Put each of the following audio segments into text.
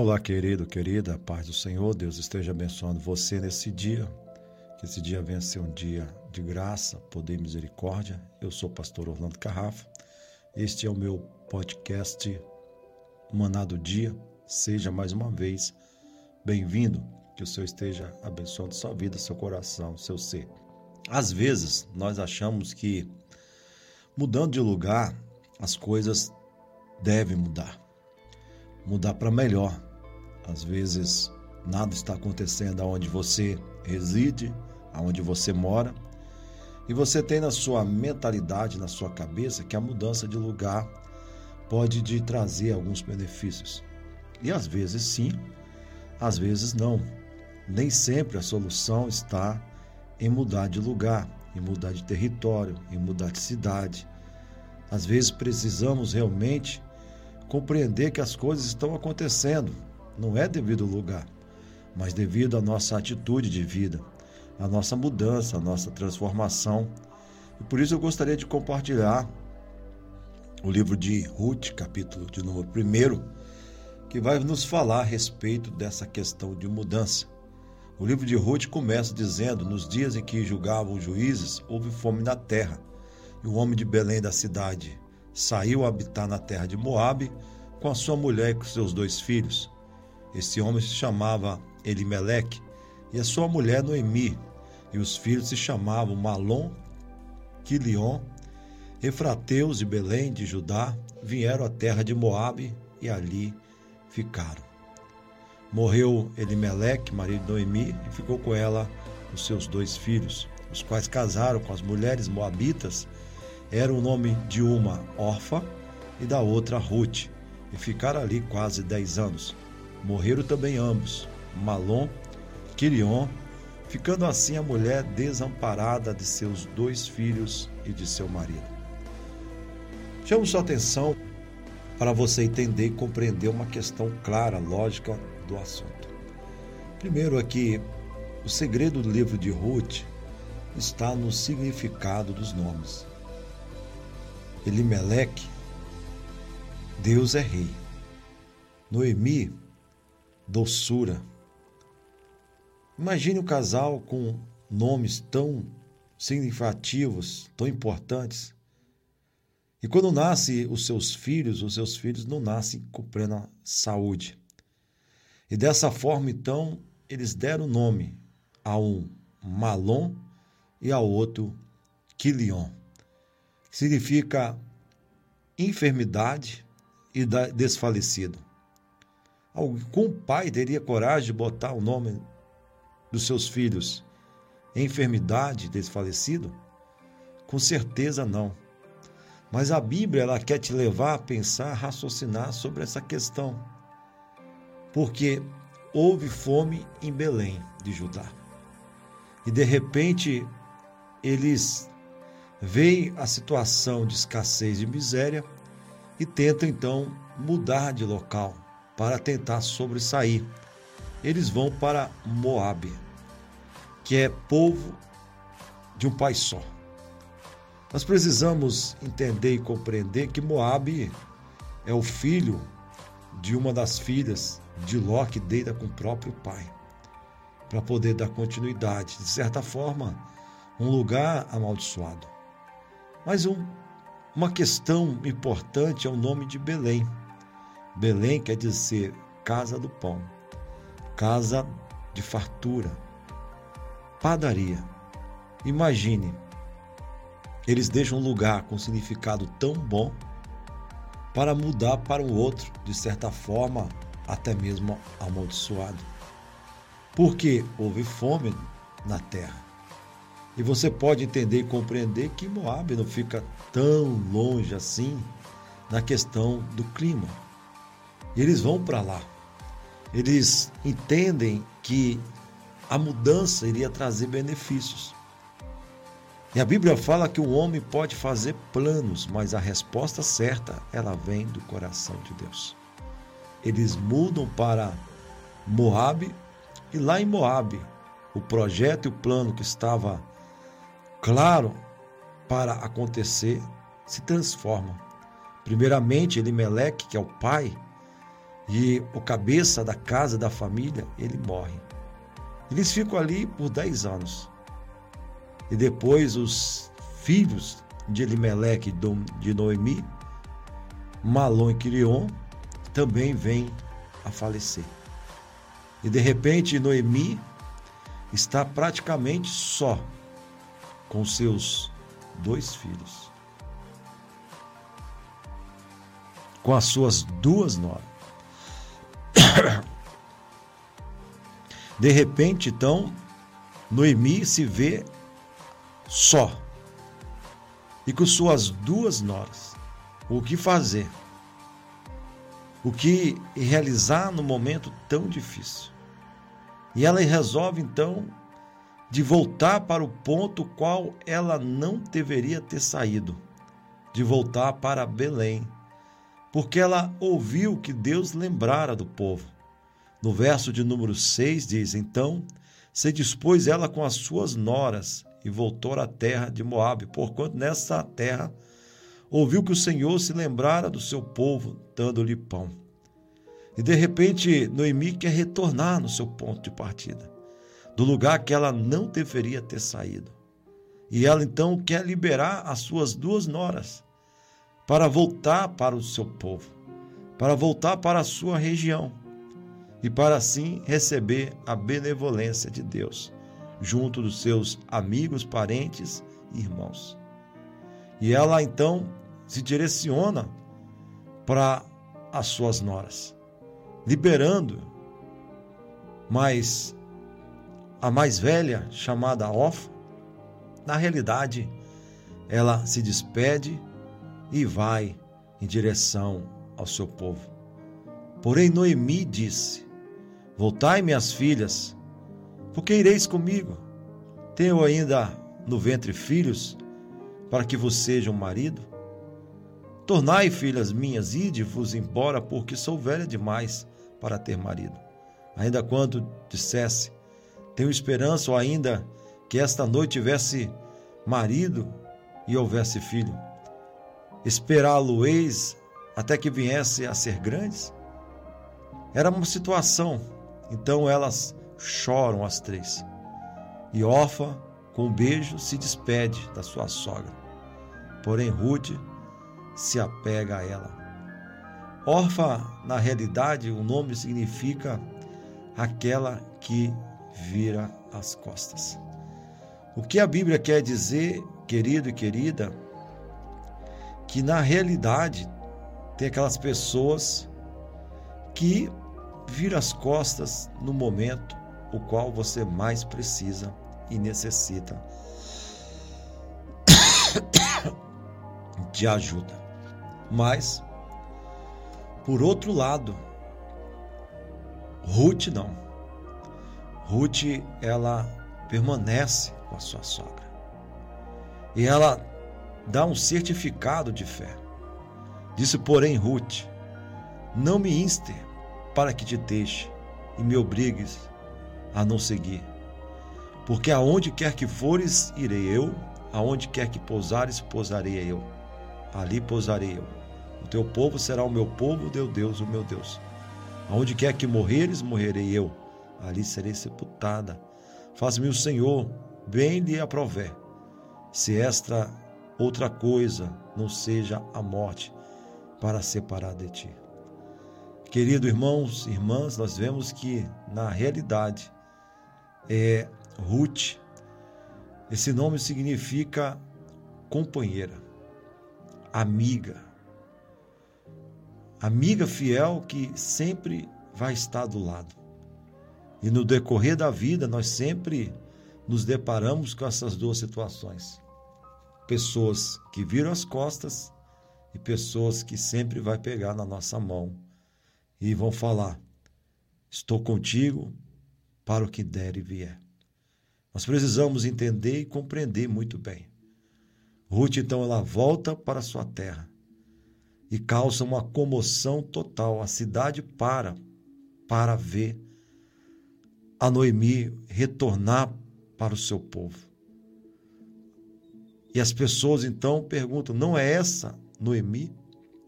Olá, querido, querida, paz do Senhor, Deus esteja abençoando você nesse dia. Que esse dia venha ser um dia de graça, poder e misericórdia. Eu sou o pastor Orlando Carrafa. Este é o meu podcast Maná do Dia. Seja mais uma vez bem-vindo. Que o Senhor esteja abençoando sua vida, seu coração, seu ser. Às vezes, nós achamos que mudando de lugar, as coisas devem mudar mudar para melhor. Às vezes, nada está acontecendo aonde você reside, aonde você mora, e você tem na sua mentalidade, na sua cabeça, que a mudança de lugar pode te trazer alguns benefícios. E às vezes sim, às vezes não. Nem sempre a solução está em mudar de lugar, em mudar de território, em mudar de cidade. Às vezes precisamos realmente compreender que as coisas estão acontecendo, não é devido ao lugar, mas devido à nossa atitude de vida, à nossa mudança, à nossa transformação. E por isso eu gostaria de compartilhar o livro de Ruth, capítulo de número 1, que vai nos falar a respeito dessa questão de mudança. O livro de Ruth começa dizendo: Nos dias em que julgavam os juízes, houve fome na terra, e o homem de Belém da cidade saiu a habitar na terra de Moabe com a sua mulher e com seus dois filhos. Esse homem se chamava Elimeleque e a sua mulher Noemi, e os filhos se chamavam Malom, Quilion, Efrateus e Belém de Judá, vieram à terra de Moabe e ali ficaram. Morreu Elimeleque, marido de Noemi, e ficou com ela os seus dois filhos, os quais casaram com as mulheres moabitas era o nome de uma órfã e da outra Ruth, e ficaram ali quase dez anos. Morreram também ambos, Malom, Quirion, ficando assim a mulher desamparada de seus dois filhos e de seu marido. Chamo sua atenção para você entender e compreender uma questão clara, lógica do assunto. Primeiro aqui, o segredo do livro de Ruth está no significado dos nomes. Elimeleque, Deus é rei. Noemi, doçura. Imagine um casal com nomes tão significativos, tão importantes. E quando nascem os seus filhos, os seus filhos não nascem com plena saúde. E dessa forma, então, eles deram nome a um Malom e ao outro Quilion significa enfermidade e desfalecido. Algum pai teria coragem de botar o nome dos seus filhos enfermidade, desfalecido? Com certeza não. Mas a Bíblia ela quer te levar a pensar, a raciocinar sobre essa questão. Porque houve fome em Belém de Judá. E de repente eles veem a situação de escassez e miséria e tentam então mudar de local para tentar sobressair. Eles vão para Moabe, que é povo de um pai só. Nós precisamos entender e compreender que Moabe é o filho de uma das filhas de Ló que deita com o próprio pai, para poder dar continuidade. De certa forma, um lugar amaldiçoado. Mas um, uma questão importante é o nome de Belém. Belém quer dizer casa do pão, casa de fartura, padaria. Imagine, eles deixam um lugar com significado tão bom para mudar para um outro, de certa forma, até mesmo amaldiçoado. Porque houve fome na terra. E você pode entender e compreender que Moab não fica tão longe assim na questão do clima. E eles vão para lá. Eles entendem que a mudança iria trazer benefícios. E a Bíblia fala que o homem pode fazer planos, mas a resposta certa, ela vem do coração de Deus. Eles mudam para Moabe e lá em Moabe, o projeto e o plano que estava claro para acontecer se transforma. Primeiramente, Elimeleque, que é o pai, e o cabeça da casa, da família, ele morre. Eles ficam ali por 10 anos. E depois os filhos de Elimeleque e de Noemi, Malon e Quirion, também vêm a falecer. E de repente Noemi está praticamente só com seus dois filhos. Com as suas duas noras. De repente, então, Noemi se vê só e com suas duas noras. O que fazer? O que realizar no momento tão difícil? E ela resolve então de voltar para o ponto qual ela não deveria ter saído, de voltar para Belém, porque ela ouviu que Deus lembrara do povo. No verso de número 6 diz: Então se dispôs ela com as suas noras e voltou à terra de Moabe, porquanto nessa terra ouviu que o Senhor se lembrara do seu povo, dando-lhe pão. E de repente Noemi quer retornar no seu ponto de partida, do lugar que ela não deveria ter saído. E ela então quer liberar as suas duas noras para voltar para o seu povo, para voltar para a sua região e para assim receber a benevolência de Deus, junto dos seus amigos, parentes e irmãos. E ela então se direciona para as suas noras, liberando, mas a mais velha, chamada Ofa, na realidade, ela se despede e vai em direção ao seu povo. Porém, Noemi disse: Voltai, minhas filhas, porque ireis comigo. Tenho ainda no ventre filhos, para que vos sejam marido. Tornai, filhas minhas, ide-vos embora, porque sou velha demais para ter marido. Ainda quando dissesse, tenho esperança, ou ainda que esta noite tivesse marido e houvesse filho. Esperá-lo-eis até que viesse a ser grandes? Era uma situação então elas choram as três. E Orfa, com um beijo, se despede da sua sogra. Porém, Ruth se apega a ela. Orfa, na realidade, o nome significa aquela que vira as costas. O que a Bíblia quer dizer, querido e querida, que na realidade tem aquelas pessoas que vira as costas no momento o qual você mais precisa e necessita de ajuda. Mas, por outro lado, Ruth não. Ruth, ela permanece com a sua sogra. E ela dá um certificado de fé. Disse, porém, Ruth: Não me inste para que te deixe e me obrigues a não seguir. Porque aonde quer que fores, irei eu, aonde quer que pousares, pousarei eu. Ali pousarei eu. O teu povo será o meu povo, o teu Deus, o meu Deus. Aonde quer que morreres, morrerei eu. Ali serei sepultada. Faz-me o Senhor, bem lhe aprover. Se esta outra coisa não seja a morte para separar de ti. Querido irmãos e irmãs, nós vemos que na realidade é Ruth. Esse nome significa companheira, amiga. Amiga fiel que sempre vai estar do lado. E no decorrer da vida, nós sempre nos deparamos com essas duas situações. Pessoas que viram as costas e pessoas que sempre vai pegar na nossa mão e vão falar: Estou contigo para o que der e vier. Nós precisamos entender e compreender muito bem. Ruth, então, ela volta para sua terra e causa uma comoção total. A cidade para para ver a Noemi retornar para o seu povo. E as pessoas então perguntam: não é essa Noemi,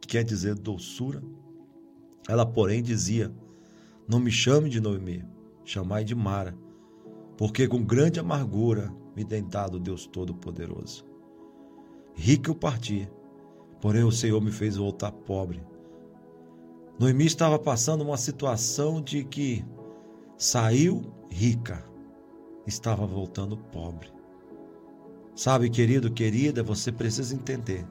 que quer dizer doçura? Ela, porém, dizia: Não me chame de Noemi, chamai de Mara, porque com grande amargura me tem dado Deus Todo-Poderoso. Rica eu parti, porém o Senhor me fez voltar pobre. Noemi estava passando uma situação de que saiu rica, estava voltando pobre. Sabe, querido, querida, você precisa entender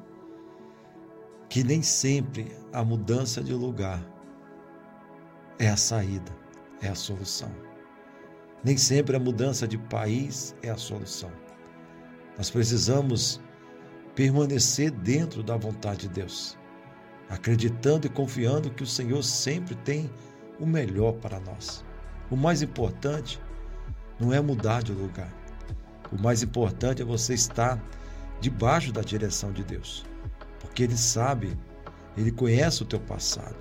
que nem sempre a mudança de lugar é a saída, é a solução. Nem sempre a mudança de país é a solução. Nós precisamos permanecer dentro da vontade de Deus, acreditando e confiando que o Senhor sempre tem o melhor para nós. O mais importante não é mudar de lugar. O mais importante é você estar debaixo da direção de Deus, porque Ele sabe, Ele conhece o teu passado,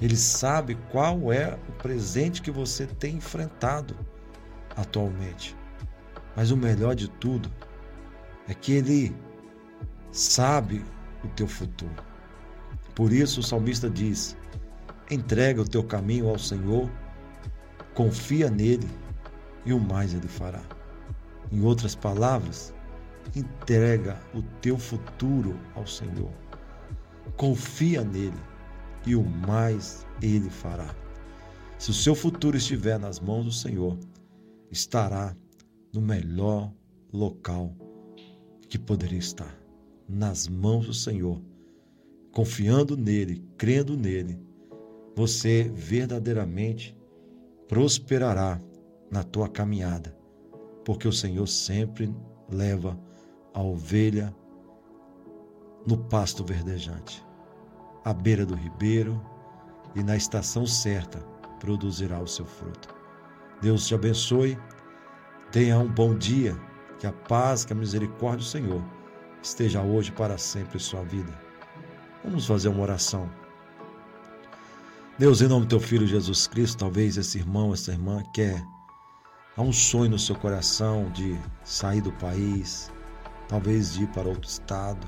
Ele sabe qual é o presente que você tem enfrentado atualmente. Mas o melhor de tudo é que Ele sabe o teu futuro. Por isso o salmista diz: entrega o teu caminho ao Senhor, confia nele e o mais ele fará. Em outras palavras, entrega o teu futuro ao Senhor. Confia nele e o mais ele fará. Se o seu futuro estiver nas mãos do Senhor, estará no melhor local que poderia estar nas mãos do Senhor, confiando nele, crendo nele, você verdadeiramente prosperará na tua caminhada, porque o Senhor sempre leva a ovelha no pasto verdejante, à beira do ribeiro e na estação certa produzirá o seu fruto. Deus te abençoe, tenha um bom dia, que a paz, que a misericórdia do Senhor esteja hoje para sempre em sua vida. Vamos fazer uma oração. Deus, em nome do teu filho Jesus Cristo, talvez esse irmão, essa irmã quer há um sonho no seu coração de sair do país, talvez de ir para outro estado,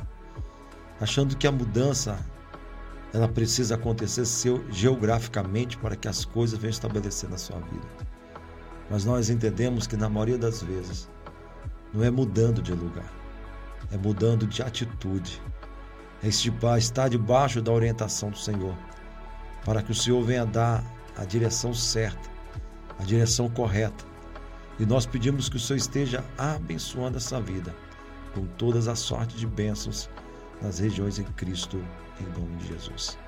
achando que a mudança ela precisa acontecer geograficamente para que as coisas venham estabelecer na sua vida. Mas nós entendemos que na maioria das vezes não é mudando de lugar, é mudando de atitude. É estar debaixo da orientação do Senhor, para que o Senhor venha dar a direção certa, a direção correta. E nós pedimos que o Senhor esteja abençoando essa vida com todas as sortes de bênçãos nas regiões em Cristo, em nome de Jesus.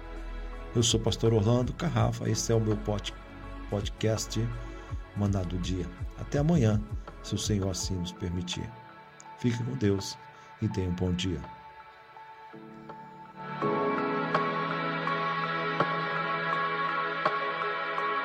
Eu sou o pastor Orlando Carrafa, esse é o meu podcast Mandado do Dia. Até amanhã, se o Senhor assim nos permitir. Fique com Deus e tenha um bom dia.